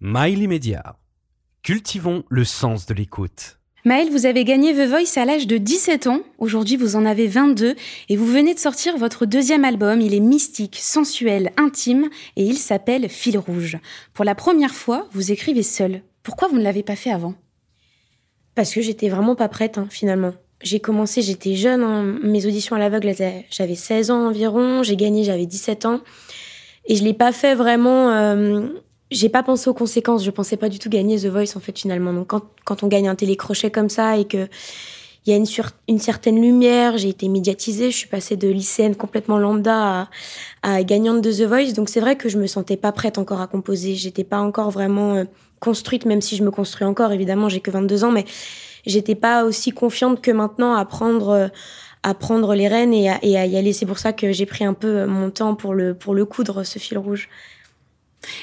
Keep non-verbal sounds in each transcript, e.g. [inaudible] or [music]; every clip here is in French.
Mail immédiat. Cultivons le sens de l'écoute. Maëlle, vous avez gagné The Voice à l'âge de 17 ans. Aujourd'hui, vous en avez 22 et vous venez de sortir votre deuxième album. Il est mystique, sensuel, intime et il s'appelle Fil rouge. Pour la première fois, vous écrivez seul. Pourquoi vous ne l'avez pas fait avant? Parce que j'étais vraiment pas prête, hein, finalement. J'ai commencé, j'étais jeune, hein. mes auditions à l'aveugle, j'avais 16 ans environ, j'ai gagné, j'avais 17 ans. Et je l'ai pas fait vraiment euh, j'ai pas pensé aux conséquences. Je pensais pas du tout gagner The Voice en fait finalement. Donc quand, quand on gagne un télécrochet comme ça et que il y a une, sur, une certaine lumière, j'ai été médiatisée, je suis passée de lycéenne complètement lambda à, à gagnante de The Voice. Donc c'est vrai que je me sentais pas prête encore à composer. J'étais pas encore vraiment euh, construite, même si je me construis encore. Évidemment, j'ai que 22 ans, mais j'étais pas aussi confiante que maintenant à prendre à prendre les rênes et à, et à y aller. C'est pour ça que j'ai pris un peu mon temps pour le pour le coudre ce fil rouge.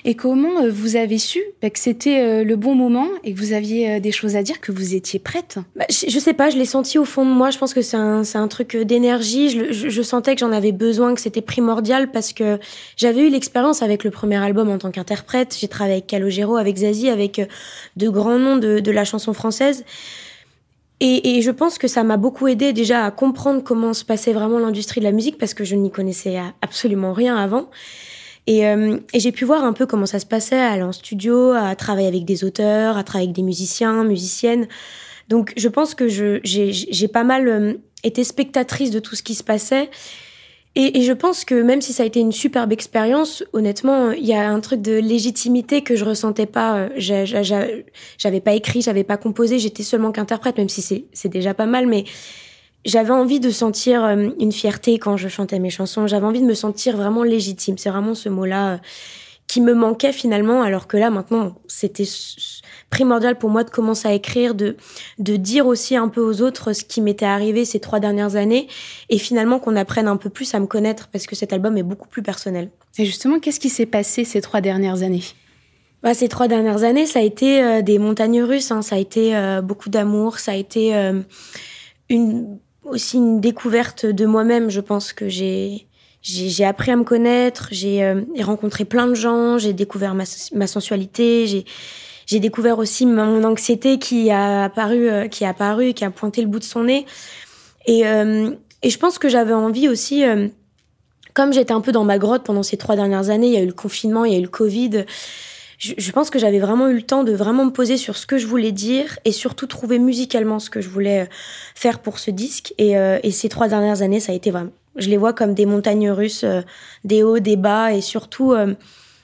Et comment euh, vous avez su bah, que c'était euh, le bon moment et que vous aviez euh, des choses à dire, que vous étiez prête? Bah, je, sais pas, je l'ai senti au fond de moi. Je pense que c'est un, truc d'énergie. Je, je, sentais que j'en avais besoin, que c'était primordial parce que j'avais eu l'expérience avec le premier album en tant qu'interprète. J'ai travaillé avec Calogero, avec Zazie, avec de grands noms de, de la chanson française. Et, et, je pense que ça m'a beaucoup aidé déjà à comprendre comment se passait vraiment l'industrie de la musique parce que je n'y connaissais absolument rien avant. Et, euh, et j'ai pu voir un peu comment ça se passait, à aller en studio, à travailler avec des auteurs, à travailler avec des musiciens, musiciennes. Donc je pense que j'ai pas mal euh, été spectatrice de tout ce qui se passait. Et, et, je pense que même si ça a été une superbe expérience, honnêtement, il y a un truc de légitimité que je ressentais pas. J'avais pas écrit, j'avais pas composé, j'étais seulement qu'interprète, même si c'est déjà pas mal. Mais j'avais envie de sentir euh, une fierté quand je chantais mes chansons. J'avais envie de me sentir vraiment légitime. C'est vraiment ce mot-là euh, qui me manquait finalement, alors que là maintenant c'était primordial pour moi de commencer à écrire, de de dire aussi un peu aux autres ce qui m'était arrivé ces trois dernières années, et finalement qu'on apprenne un peu plus à me connaître parce que cet album est beaucoup plus personnel. Et justement, qu'est-ce qui s'est passé ces trois dernières années? Bah, ces trois dernières années, ça a été euh, des montagnes russes, hein. ça a été beaucoup d'amour, ça a été une aussi une découverte de moi-même. Je pense que j'ai j'ai appris à me connaître, j'ai euh, rencontré plein de gens, j'ai découvert ma, ma sensualité, j'ai découvert aussi mon anxiété qui a apparu, euh, qui a apparu, qui a pointé le bout de son nez. Et, euh, et je pense que j'avais envie aussi, comme j'étais un peu dans ma grotte pendant ces trois dernières années, il y a eu le confinement, il y a eu le Covid je, pense que j'avais vraiment eu le temps de vraiment me poser sur ce que je voulais dire et surtout trouver musicalement ce que je voulais euh, faire pour ce disque. Et, euh, et ces trois dernières années, ça a été vraiment. Je les vois comme des montagnes russes, euh, des hauts, des bas et surtout,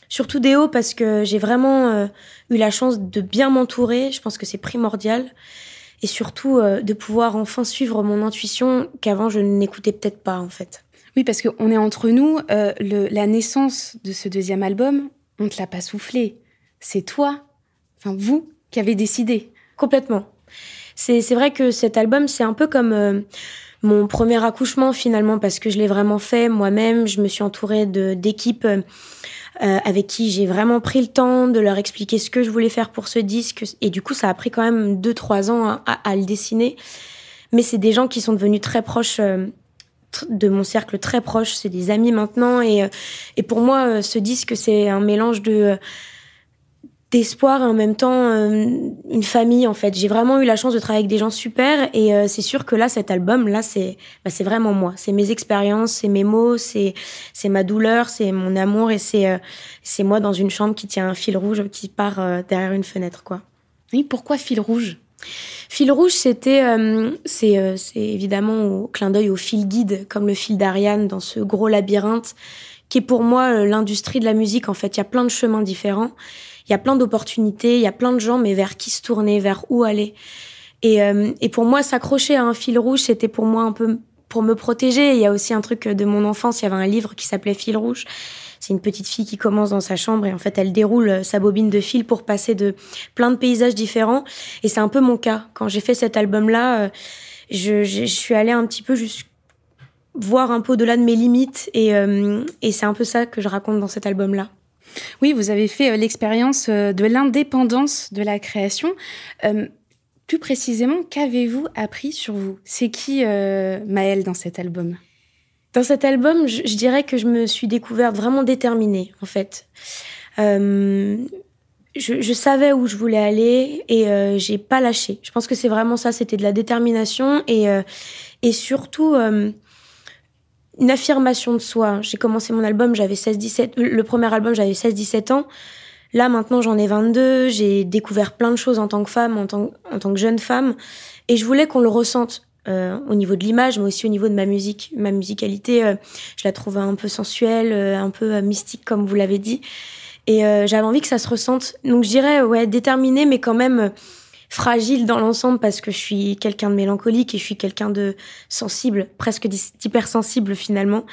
surtout des hauts parce que j'ai vraiment eu la chance de bien m'entourer. Je pense que c'est primordial. Et surtout de pouvoir enfin suivre mon intuition qu'avant je n'écoutais peut-être pas en fait. Oui, parce qu'on est entre nous. la naissance de ce deuxième album, on ne te l'a pas soufflé c'est toi, enfin vous, qui avez décidé. Complètement. C'est vrai que cet album, c'est un peu comme euh, mon premier accouchement finalement, parce que je l'ai vraiment fait moi-même. Je me suis entourée d'équipes euh, avec qui j'ai vraiment pris le temps de leur expliquer ce que je voulais faire pour ce disque. Et du coup, ça a pris quand même 2-3 ans à, le dessiner. Mais c'est des gens qui sont devenus très proches. Euh, de mon cercle très proche, c'est des amis maintenant et, et pour moi ce disque c'est un mélange de d'espoir et en même temps euh, une famille en fait. J'ai vraiment eu la chance de travailler avec des gens super et euh, c'est sûr que là cet album là c'est bah, c'est vraiment moi, c'est mes expériences, c'est mes mots, c'est c'est ma douleur, c'est mon amour et c'est euh, c'est moi dans une chambre qui tient un fil rouge qui part derrière une fenêtre quoi. Oui, pourquoi fil rouge? Fil rouge, c'était, c'est, c'est évidemment au clin d'œil au fil guide, comme le fil d'Ariane dans ce gros labyrinthe, qui est pour moi l'industrie de la musique. En fait, il y a plein de chemins différents il y a plein d'opportunités, il y a plein de gens, mais vers qui se tourner, vers où aller. Et, euh, et pour moi, s'accrocher à un fil rouge, c'était pour moi un peu pour me protéger. Il y a aussi un truc de mon enfance, il y avait un livre qui s'appelait Fil rouge. C'est une petite fille qui commence dans sa chambre et en fait elle déroule sa bobine de fil pour passer de plein de paysages différents. Et c'est un peu mon cas. Quand j'ai fait cet album-là, euh, je, suis allée un petit peu juste voir un peu au-delà de mes limites euh, et c'est un peu ça que je raconte dans cet album-là. Oui, vous avez fait euh, l'expérience euh, de l'indépendance de la création. Euh, plus précisément, qu'avez-vous appris sur vous? C'est qui Maëlle dans cet album? Dans cet album, je, dirais que je me suis découverte vraiment déterminée, en fait. je, savais où je voulais aller et euh, j'ai pas lâché. Je pense que c'est vraiment ça, c'était de la détermination et, euh, surtout euh, une affirmation de soi. J'ai commencé mon album, j'avais 16-17, le premier album, j'avais 16-17 ans. Là, maintenant, j'en ai 22. J'ai découvert plein de choses en tant que femme, en tant, en tant que jeune femme. Et je voulais qu'on le ressente. au niveau de l'image, mais aussi au niveau de ma musique. Ma musicalité, je la trouve un peu sensuelle, un peu mystique, comme vous l'avez dit. Et euh, j'avais envie que ça se ressente. Donc je dirais, ouais, déterminée, mais quand même euh, fragile dans l'ensemble parce que je suis quelqu'un de mélancolique et je suis quelqu'un de sensible, presque d'hypersensible finalement.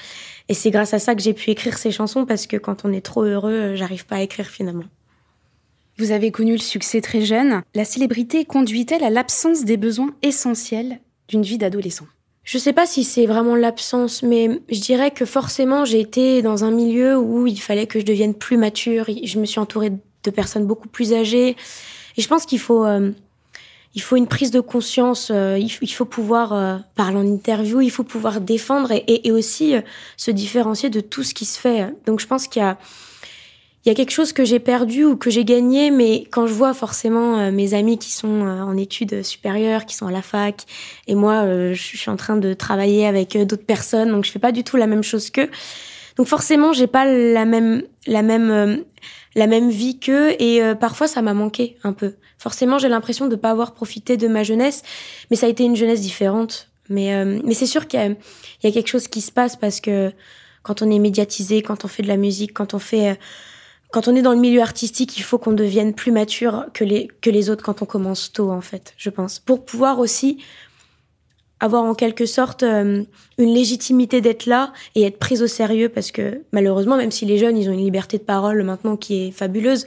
Et c'est grâce à ça que j'ai pu écrire ces chansons parce que quand on est trop heureux, euh, j'arrive pas à écrire finalement. Vous avez connu le succès très jeune. La célébrité conduit-elle à l'absence des besoins essentiels d'une vie d'adolescent? Je sais pas si c'est vraiment l'absence, mais je dirais que forcément j'ai été dans un milieu où il fallait que je devienne plus mature. Je me suis entourée de personnes beaucoup plus âgées, et je pense qu'il faut euh, il faut une prise de conscience. Euh, il, faut pouvoir euh, parler en interview, il faut pouvoir défendre et, aussi se différencier de tout ce qui se fait. Donc je pense qu'il y a quelque chose que j'ai perdu ou que j'ai gagné, mais quand je vois forcément euh, mes amis qui sont euh, en études supérieures, qui sont à la fac, et moi, euh, je suis en train de travailler avec d'autres personnes, donc je fais pas du tout la même chose qu'eux. Donc forcément, j'ai pas la même la même la même vie qu'eux, et parfois ça m'a manqué un peu. Forcément, j'ai l'impression de pas avoir profité de ma jeunesse, mais ça a été une jeunesse différente. Mais mais c'est sûr qu'il y a, quelque chose qui se passe parce que quand on est médiatisé, quand on fait de la musique, quand on fait quand on est dans le milieu artistique, il faut qu'on devienne plus mature que les, que les autres quand on commence tôt, en fait, je pense. Pour pouvoir aussi avoir en quelque sorte euh, une légitimité d'être là et être prise au sérieux parce que malheureusement, même si les jeunes, ils ont une liberté de parole maintenant qui est fabuleuse,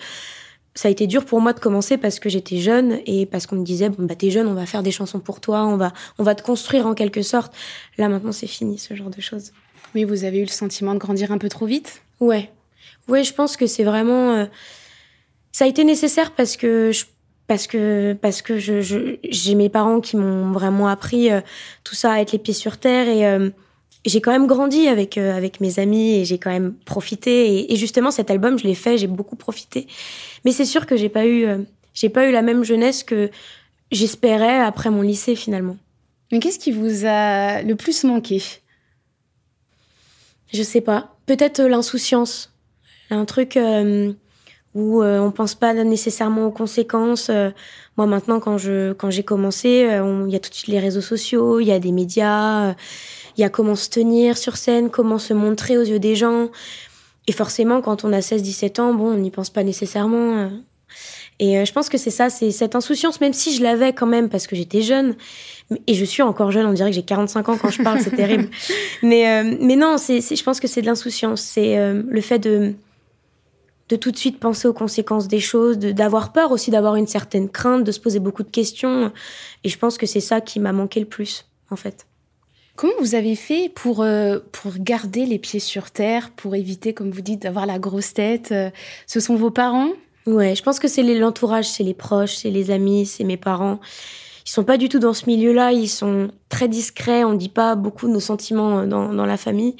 ça a été dur pour moi de commencer parce que j'étais jeune et parce qu'on me disait bon bah t'es jeune, on va faire des chansons pour toi, on va on va te construire en quelque sorte. Là maintenant c'est fini ce genre de choses. Oui, vous avez eu le sentiment de grandir un peu trop vite? Ouais, oui, je pense que c'est vraiment. Euh, ça a été nécessaire parce que je, parce que parce que je, j'ai mes parents qui m'ont vraiment appris euh, tout ça à être les pieds sur terre et euh, j'ai quand même grandi avec avec mes amis et j'ai quand même profité et, justement cet album je l'ai fait j'ai beaucoup profité mais c'est sûr que j'ai pas eu j'ai pas eu la même jeunesse que j'espérais après mon lycée finalement. Mais qu'est-ce qui vous a le plus manqué? Je sais pas. Peut-être l'insouciance un truc euh, où euh, on pense pas nécessairement aux conséquences. Euh, moi maintenant, quand je quand j'ai commencé, il y a tout de suite les réseaux sociaux, il y a des médias, il y a comment se tenir sur scène, comment se montrer aux yeux des gens. Et forcément, quand on a 16-17 ans, bon, on n'y pense pas nécessairement. Et je pense que c'est ça, c'est cette insouciance, même si je l'avais quand même parce que j'étais jeune. Et je suis encore jeune, on dirait que j'ai 45 ans quand je parle, c'est terrible. [laughs] Mais, mais non, c'est, je pense que c'est de l'insouciance. C'est le fait de, de tout de suite penser aux conséquences des choses, d'avoir peur aussi, d'avoir une certaine crainte, de se poser beaucoup de questions. Et je pense que c'est ça qui m'a manqué le plus, en fait. Comment vous avez fait pour, euh, pour garder les pieds sur terre, pour éviter, comme vous dites, d'avoir la grosse tête euh, Ce sont vos parents? Ouais, je pense que c'est l'entourage, c'est les proches, c'est les amis, c'est mes parents. Ils sont pas du tout dans ce milieu-là, ils sont très discrets, on ne dit pas beaucoup de nos sentiments dans, dans la famille.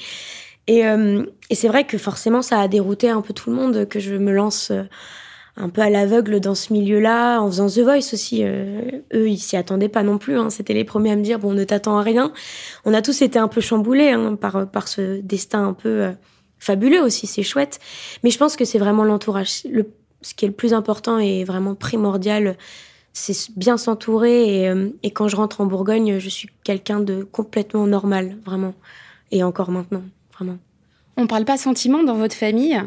Et, euh, et c'est vrai que forcément, ça a dérouté un peu tout le monde que je me lance euh, un peu à l'aveugle dans ce milieu-là, en faisant The Voice aussi. Euh, eux, ils s'y attendaient pas non plus. Hein. C'était les premiers à me dire bon, ne t'attends à rien. On a tous été un peu chamboulés hein, par par ce destin un peu fabuleux aussi. C'est chouette. Mais je pense que c'est vraiment l'entourage. Le, ce qui est le plus important et vraiment primordial, c'est bien s'entourer. Et quand je rentre en Bourgogne, je suis quelqu'un de complètement normal, vraiment. Et encore maintenant. On On parle pas sentiment dans votre famille,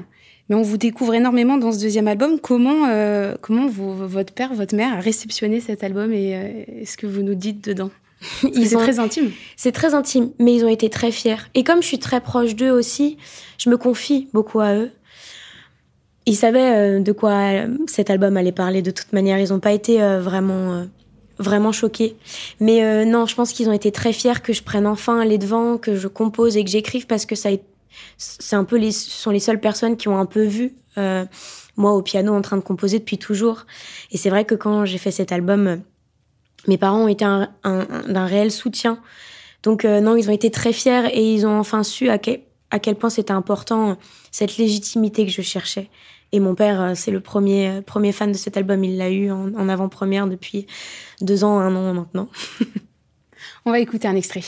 mais on vous découvre énormément dans ce deuxième album. Comment, euh, comment votre père, votre mère a réceptionné cet album et euh, ce que vous nous dites dedans [laughs] C'est très intime. C'est très intime, mais ils ont été très fiers. Et comme je suis très proche d'eux aussi, je me confie beaucoup à eux. Ils savaient euh, de quoi cet album allait parler de toute manière. Ils n'ont pas été vraiment vraiment choquée. Mais euh, non, je pense qu'ils ont été très fiers que je prenne enfin les devants, que je compose et que j'écrive parce que ça c'est un peu les sont les seules personnes qui ont un peu vu euh, moi au piano en train de composer depuis toujours. Et c'est vrai que quand j'ai fait cet album, mes parents ont été un, d'un réel soutien. Donc euh, non, ils ont été très fiers et ils ont enfin su à quel, à quel point c'était important cette légitimité que je cherchais. Et mon père, c'est le premier, premier fan de cet album. Il l'a eu en, en avant-première depuis deux ans, un an maintenant. [laughs] On va écouter un extrait.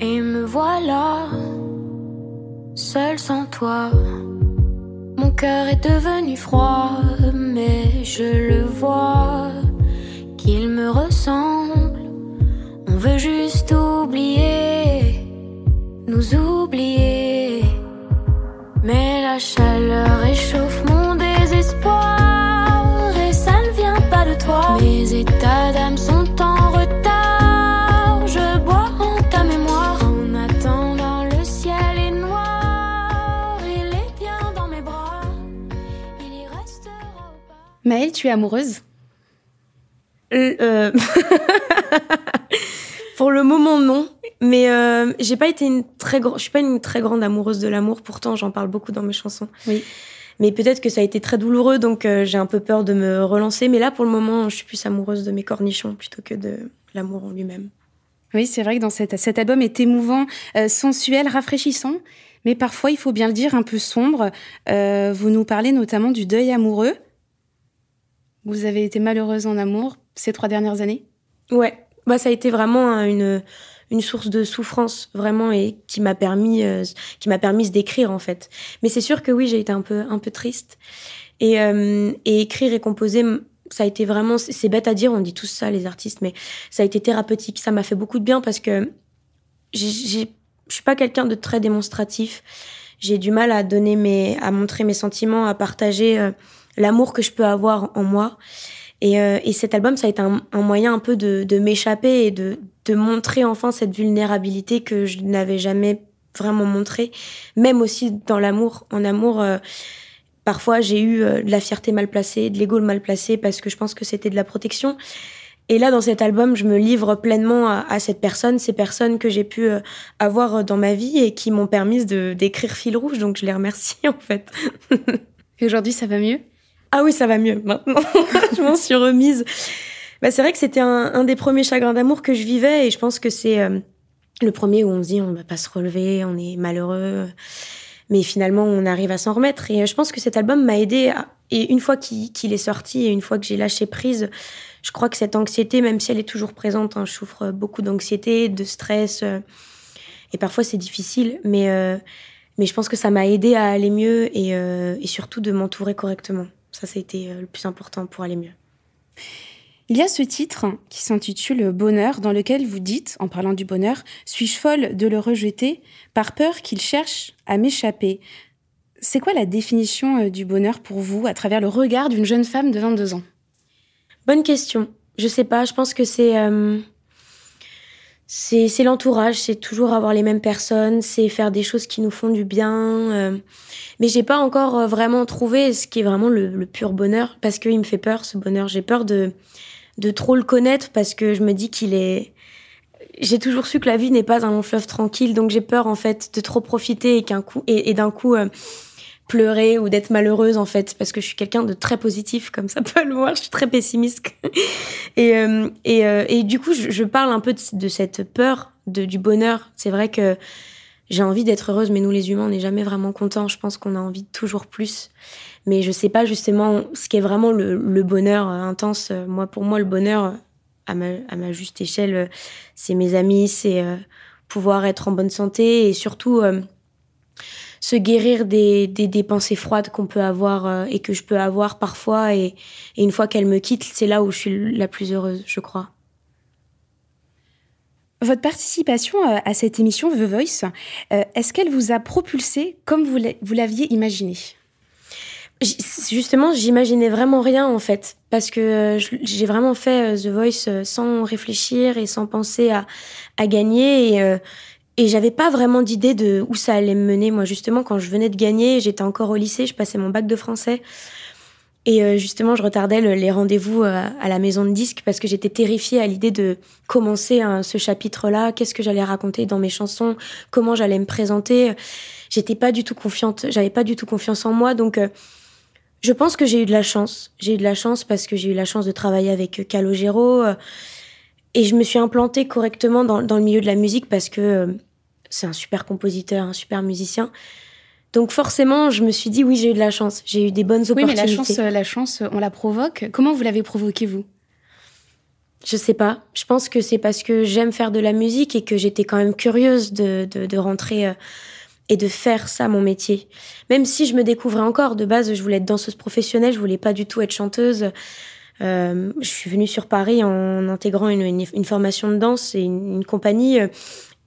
Et me voilà, seul sans toi. Mon cœur est devenu froid, mais je le vois qu'il me ressemble. On veut juste oublier, nous oublier. Tu es amoureuse Euh, [laughs] Pour le moment, non. Mais euh, j'ai pas été une très grande, je suis pas une très grande amoureuse de l'amour. Pourtant, j'en parle beaucoup dans mes chansons. Oui. Mais peut-être que ça a été très douloureux, donc euh, j'ai un peu peur de me relancer. Mais là, pour le moment, je suis plus amoureuse de mes cornichons plutôt que de l'amour en lui-même. Oui, c'est vrai que dans cet, cet album est émouvant, euh, sensuel, rafraîchissant, mais parfois, il faut bien le dire, un peu sombre. Euh, vous nous parlez notamment du deuil amoureux. Vous avez été malheureuse en amour ces trois dernières années? Ouais, bah ça a été vraiment hein, une une source de souffrance vraiment et qui m'a permis euh, qui m'a permis d'écrire en fait. Mais c'est sûr que oui, j'ai été un peu un peu triste et euh, et écrire et composer ça a été vraiment c'est bête à dire, on dit tous ça les artistes mais ça a été thérapeutique, ça m'a fait beaucoup de bien parce que j'ai- je suis pas quelqu'un de très démonstratif. J'ai du mal à donner mes à montrer mes sentiments, à partager euh, l'amour que je peux avoir en moi. Et, euh, et cet album, ça a été un, un moyen un peu de, de m'échapper et de, de montrer enfin cette vulnérabilité que je n'avais jamais vraiment montrée, même aussi dans l'amour. En amour, euh, parfois j'ai eu euh, de la fierté mal placée, de l'ego mal placé parce que je pense que c'était de la protection. Et là, dans cet album, je me livre pleinement à, à cette personne, ces personnes que j'ai pu euh, avoir dans ma vie et qui m'ont permis d'écrire fil rouge. Donc je les remercie [laughs] en fait. Et aujourd'hui, ça va mieux? Ah oui, ça va mieux maintenant. [laughs] je m'en suis remise. Bah, c'est vrai que c'était un, des premiers chagrins d'amour que je vivais et je pense que c'est euh, le premier où on se dit on va pas se relever, on est malheureux. Mais finalement, on arrive à s'en remettre. Et euh, je pense que cet album m'a aidé. Et une fois qu'il est sorti et une fois que j'ai lâché prise, je crois que cette anxiété, même si elle est toujours présente, hein, je souffre beaucoup d'anxiété, de stress. euh, et parfois, c'est difficile. Mais, mais je pense que ça m'a aidé à aller mieux et surtout de m'entourer correctement. Ça, ça a été euh, le plus important pour aller mieux. Il y a ce titre qui s'intitule Bonheur, dans lequel vous dites, en parlant du bonheur, Suis-je folle de le rejeter par peur qu'il cherche à m'échapper? C'est quoi la définition euh, du bonheur pour vous à travers le regard d'une jeune femme de 22 ans? Bonne question. Je sais pas, je pense que c'est euh, c'est l'entourage, c'est toujours avoir les mêmes personnes, c'est faire des choses qui nous font du bien. euh, mais j'ai pas encore euh, vraiment trouvé ce qui est vraiment le, le pur bonheur parce qu'il me fait peur ce bonheur. J'ai peur de de trop le connaître parce que je me dis qu'il est. J'ai toujours su que la vie n'est pas un long fleuve tranquille, donc j'ai peur en fait de trop profiter et qu'un coup et, et d'un coup euh, pleurer ou d'être malheureuse en fait parce que je suis quelqu'un de très positif comme ça peut le voir je suis très pessimiste. [laughs] Et euh, et, euh, et du coup je, je parle un peu de, de cette peur de, du bonheur. C'est vrai que j'ai envie d'être heureuse mais nous les humains on n'est jamais vraiment contents. Je pense qu'on a envie de toujours plus. Mais je sais pas justement ce qui est vraiment le, le bonheur euh, intense. Moi pour moi le bonheur à ma, à ma juste échelle euh, c'est mes amis c'est euh, pouvoir être en bonne santé et surtout euh, se guérir des, des, des pensées froides qu'on peut avoir euh, et que je peux avoir parfois. Et, et une fois qu'elle me quitte, c'est là où je suis la plus heureuse, je crois. Votre participation euh, à cette émission The Voice, euh, est-ce qu'elle vous a propulsé comme vous l'a- vous l'aviez imaginé? Justement, j'imaginais vraiment rien en fait, parce que j'ai vraiment fait The Voice sans réfléchir et sans penser à, à gagner. Et, et j'avais pas vraiment d'idée de où ça allait me mener. Moi, justement, quand je venais de gagner, j'étais encore au lycée, je passais mon bac de français. Et euh, justement, je retardais le- les rendez-vous euh, à la maison de disques parce que j'étais terrifiée à l'idée de commencer hein, ce chapitre-là. Qu'est-ce que j'allais raconter dans mes chansons? Comment j'allais me présenter? J'étais pas du tout confiante. J'avais pas du tout confiance en moi. Donc, euh, Je pense que j'ai eu de la chance. J'ai eu de la chance parce que j'ai eu la chance de travailler avec Calogero. Et je me suis implantée correctement dans, le milieu de la musique parce que c'est un super compositeur, un super musicien. Donc forcément, je me suis dit oui, j'ai eu de la chance, j'ai eu des bonnes opportunités. Oui, mais la chance, la chance, on la provoque. Comment vous l'avez provoquée vous? Je sais pas. Je pense que c'est parce que j'aime faire de la musique et que j'étais quand même curieuse de, de, de rentrer euh, et de faire ça mon métier. Même si je me découvrais encore de base, je voulais être danseuse professionnelle, je voulais pas du tout être chanteuse. Euh, je suis venue sur Paris en intégrant une, une, une formation de danse et une, une compagnie euh,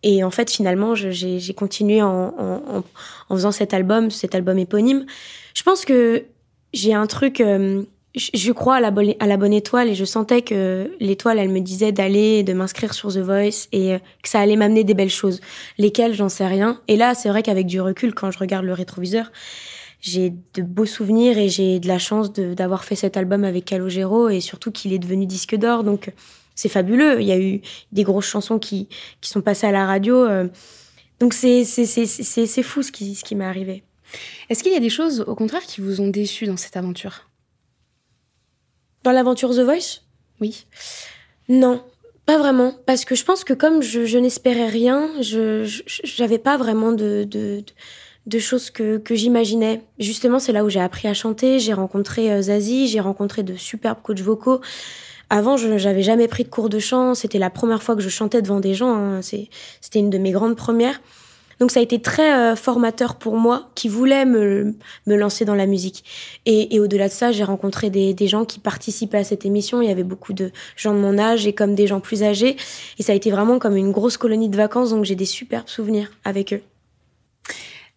et en fait, finalement, j'ai continué en, en, en, faisant cet album, cet album éponyme. Je pense que j'ai un truc. Euh, je, crois à la, bonne, à la bonne étoile et je sentais que l'étoile, elle me disait d'aller, de m'inscrire sur The Voice et euh, que ça allait m'amener des belles choses. Lesquelles, j'en sais rien. Et là, c'est vrai qu'avec du recul, quand je regarde le rétroviseur, j'ai de beaux souvenirs et j'ai de la chance d'avoir fait cet album avec Calogero et surtout qu'il est devenu disque d'or. Donc, c'est fabuleux. Il y a eu des grosses chansons qui, qui sont passées à la radio. Euh. donc c'est fou ce qui, ce qui m'est arrivé. Est-ce qu'il y a des choses, au contraire, qui vous ont déçu dans cette aventure? Dans l'aventure The Voice? Oui. Non, pas vraiment. Parce que je pense que comme je, je n'espérais rien, je n'avais pas vraiment de, de, de choses que, que j'imaginais. Justement, c'est là où j'ai appris à chanter. J'ai rencontré euh, Zazie, j'ai rencontré de superbes coachs vocaux. Avant, je n'avais jamais pris de cours de chant. C'était la première fois que je chantais devant des gens. Hein. C'était une de mes grandes premières. Donc ça a été très euh, formateur pour moi qui voulait me, me lancer dans la musique. Et, et au-delà de ça, j'ai rencontré des, des, gens qui participaient à cette émission. Il y avait beaucoup de gens de mon âge et comme des gens plus âgés. Et ça a été vraiment comme une grosse colonie de vacances. Donc j'ai des superbes souvenirs avec eux.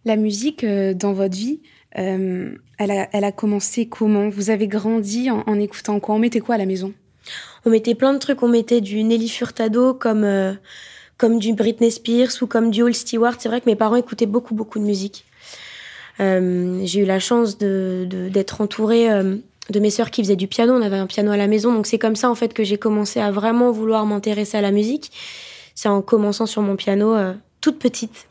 La musique euh, dans votre vie, euh, elle, a, elle, a, commencé comment? Vous avez grandi en, en écoutant quoi? On mettait quoi à la maison? On mettait plein de trucs. On mettait du Nelly Furtado comme, euh, comme du Britney Spears ou comme du All Stewart. C'est vrai que mes parents écoutaient beaucoup, beaucoup de musique. Euh, j'ai eu la chance de, d'être entourée euh, de mes sœurs qui faisaient du piano. On avait un piano à la maison. Donc c'est comme ça, en fait, que j'ai commencé à vraiment vouloir m'intéresser à la musique. C'est en commençant sur mon piano toute petite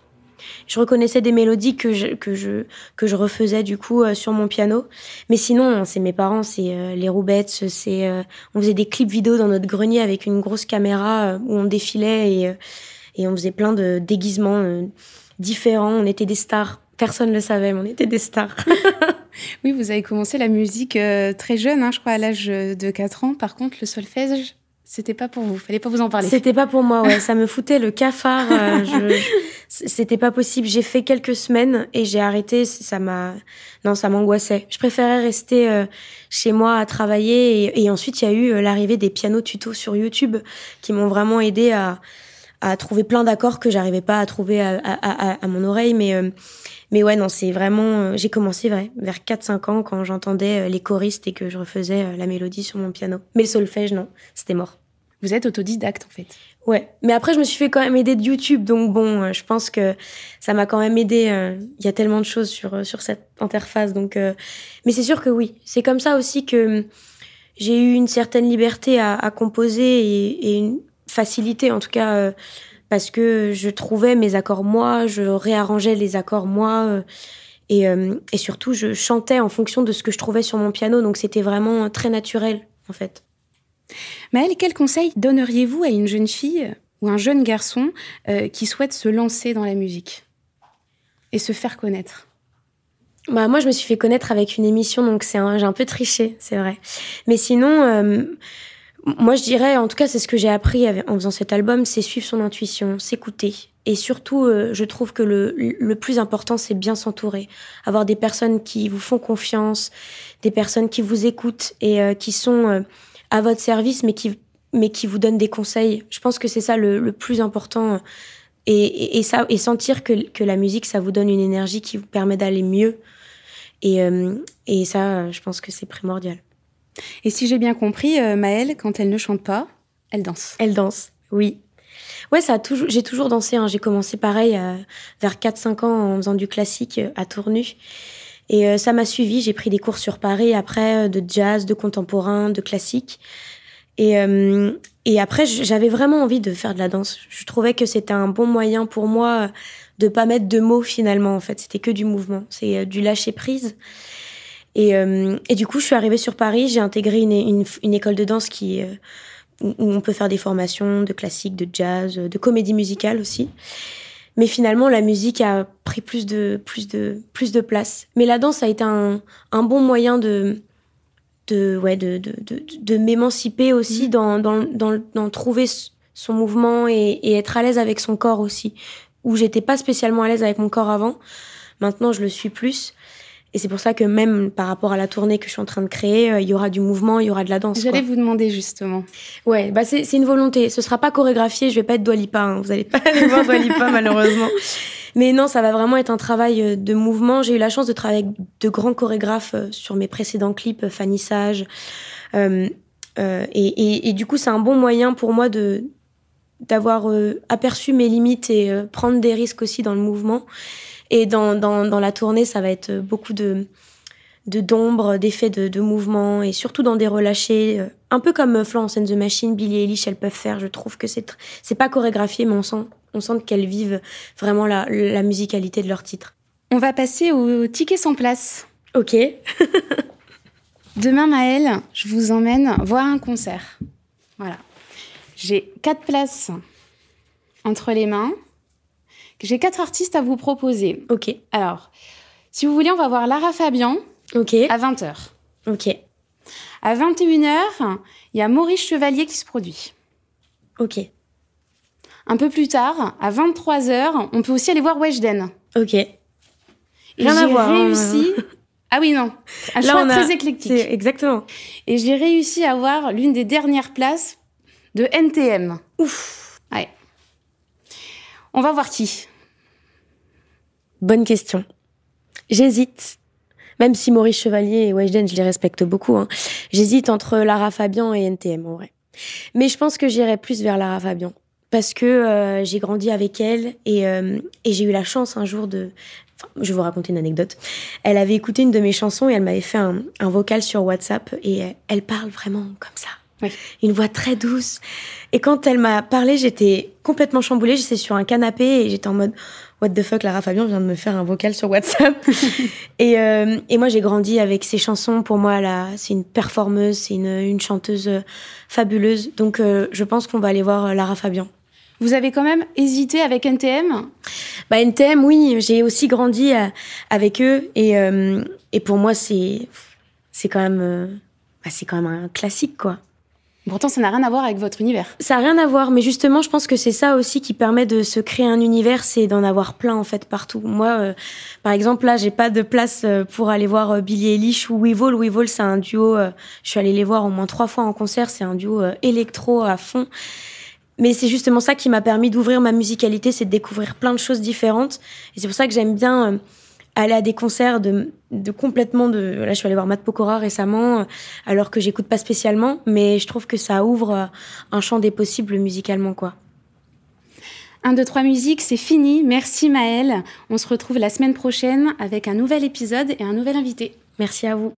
je reconnaissais des mélodies que je, que je, que je refaisais du coup euh, sur mon piano. Mais sinon, c'est mes parents, c'est euh, les roubettes, c'est euh, on faisait des clips vidéo dans notre grenier avec une grosse caméra où on défilait et, et on faisait plein de déguisements différents. On était des stars. Personne ne le savait, mais on était des stars. [laughs] oui, vous avez commencé la musique très jeune, hein, je crois à l'âge de 4 ans. Par contre, le solfège, c'était pas pour vous, fallait pas vous en parler. C'était pas pour moi, ouais. ça me foutait le cafard. Euh, je... C'était pas possible. J'ai fait quelques semaines et j'ai arrêté. Ça m'a, non, ça m'angoissait. Je préférais rester euh, chez moi à travailler. Et, ensuite, il y a eu euh, l'arrivée des pianos tutos sur YouTube qui m'ont vraiment aidé à, trouver plein d'accords que j'arrivais pas à trouver à, mon oreille. Mais, euh, mais ouais, non, c'est vraiment. J'ai commencé vrai, vers 4-5 ans quand j'entendais les choristes et que je refaisais la mélodie sur mon piano. Mais le solfège, non, c'était mort. Vous êtes autodidacte en fait. Ouais, mais après je me suis fait quand même aider de YouTube, donc bon, euh, je pense que ça m'a quand même aidé. Euh, il y a tellement de choses sur euh, sur cette interface, donc. Mais c'est sûr que oui, c'est comme ça aussi que j'ai eu une certaine liberté à, à composer et, une facilité en tout cas parce que je trouvais mes accords moi, je réarrangeais les accords moi. Et, et surtout, je chantais en fonction de ce que je trouvais sur mon piano, donc c'était vraiment très naturel en fait. Maëlle, quel conseil donneriez-vous à une jeune fille ou un jeune garçon euh, qui souhaite se lancer dans la musique et se faire connaître? Bah, moi, je me suis fait connaître avec une émission, donc c'est j'ai un peu triché, c'est vrai. Mais sinon, euh, moi, je dirais, en tout cas, c'est ce que j'ai appris en faisant cet album, c'est suivre son intuition, s'écouter. Et surtout, euh, je trouve que le, le plus important, c'est bien s'entourer. Avoir des personnes qui vous font confiance, des personnes qui vous écoutent et qui sont à votre service, mais qui, mais qui vous donne des conseils. Je pense que c'est ça le, le, plus important. Et, et, et, ça, et sentir que, que la musique, ça vous donne une énergie qui vous permet d'aller mieux. Et, euh, et ça, je pense que c'est primordial. Et si j'ai bien compris, euh, Maëlle, quand elle ne chante pas, elle danse. Elle danse, oui. Ouais, ça a toujours, j'ai toujours dansé. Hein. J'ai commencé pareil euh, vers 4-5 ans en faisant du classique à Tournu. Et euh, ça m'a suivi. J'ai pris des cours sur Paris après, euh, de jazz, de contemporain, de classique. Et, euh, et après, j'avais vraiment envie de faire de la danse. Je trouvais que c'était un bon moyen pour moi de pas mettre de mots finalement. En fait, c'était que du mouvement. C'est du lâcher prise. Et, et, du coup, je suis arrivée sur Paris, j'ai intégré une, une, une, école de danse qui, où on peut faire des formations de classique, de jazz, de comédie musicale aussi. Mais finalement, la musique a pris plus de, plus de, plus de place. Mais la danse a été un, un bon moyen de, de, ouais, de, de, de, de m'émanciper aussi, mmh. dans, dans, dans, dans, trouver son mouvement et, et être à l'aise avec son corps aussi. Où j'étais pas spécialement à l'aise avec mon corps avant. Maintenant, je le suis plus. Et c'est pour ça que même par rapport à la tournée que je suis en train de créer, euh, il y aura du mouvement, il y aura de la danse. J'allais vous demander justement. Ouais, bah c'est une volonté. Ce sera pas chorégraphié, je vais pas être Dwalipa, hein. vous allez pas aller voir Dwalipa [laughs] malheureusement. Mais non, ça va vraiment être un travail euh, de mouvement. J'ai eu la chance de travailler avec de grands chorégraphes euh, sur mes précédents clips, Fanny Sage. Euh, euh, et, et, et, du coup, c'est un bon moyen pour moi de d'avoir euh, aperçu mes limites et prendre des risques aussi dans le mouvement. Et dans, dans, dans la tournée, ça va être beaucoup de de d'ombre, d'effets de, de mouvement et surtout dans des relâchés, un peu comme Florence and the Machine, Billie Eilish, elles peuvent faire. Je trouve que c'est c'est pas chorégraphié, mais on sent on sent qu'elles vivent vraiment la, la musicalité de leur titre. On va passer au ticket sans place. Ok. [laughs] Demain, Maëlle, je vous emmène voir un concert. Voilà. J'ai quatre places entre les mains. J'ai quatre artistes à vous proposer. Ok. Alors, si vous voulez, on va voir Lara Fabian. Ok. À 20h. Ok. À 21h, il y a Maurice Chevalier qui se produit. Ok. Un peu plus tard, à 23h, on peut aussi aller voir Weshden. Ok. Rien à voir. réussi. Hein. Ah oui, non. Un Là, choix très a... éclectique. Exactement. Et j'ai réussi à avoir l'une des dernières places de NTM. Ouf. Ouais. On va voir qui. Bonne question. J'hésite. Même si Maurice Chevalier et Weshden, je les respecte beaucoup. Hein. J'hésite entre Lara Fabian et NTM, en vrai. Mais je pense que j'irai plus vers Lara Fabian parce que euh, j'ai grandi avec elle et, euh, et j'ai eu la chance un jour de... Enfin, je vais vous raconter une anecdote. Elle avait écouté une de mes chansons et elle m'avait fait un, un, vocal sur WhatsApp et elle parle vraiment comme ça. Oui. Une voix très douce. Et quand elle m'a parlé, j'étais complètement chamboulée. J'étais sur un canapé et j'étais en mode What the fuck, Lara Fabian vient de me faire un vocal sur WhatsApp. [laughs] et, euh, et moi, j'ai grandi avec ses chansons. Pour moi, là, c'est une performeuse, c'est une, une chanteuse fabuleuse. Donc, euh, je pense qu'on va aller voir Lara Fabian. Vous avez quand même hésité avec NTM bah, NTM, oui, j'ai aussi grandi euh, avec eux et, euh, et pour moi, c'est c'est quand même euh, bah, c'est quand même un classique quoi. Pourtant, ça n'a rien à voir avec votre univers. Ça n'a rien à voir, mais justement, je pense que c'est ça aussi qui permet de se créer un univers, c'est d'en avoir plein en fait partout. Moi, euh, par exemple, là, j'ai pas de place euh, pour aller voir euh, Billie Eilish ou Weevil. Weevil, c'est un duo. Euh, je suis allée les voir au moins trois fois en concert. C'est un duo électro à fond. Mais c'est justement ça qui m'a permis d'ouvrir ma musicalité, c'est de découvrir plein de choses différentes. Et c'est pour ça que j'aime bien aller à des concerts de, de complètement de. Là, je suis allée voir Matt Pokora récemment, euh, alors que j'écoute pas spécialement, mais je trouve que ça ouvre euh, un champ des possibles musicalement, quoi. 1, 2, 3 musique, c'est fini. Merci Maëlle. On se retrouve la semaine prochaine avec un nouvel épisode et un nouvel invité. Merci à vous.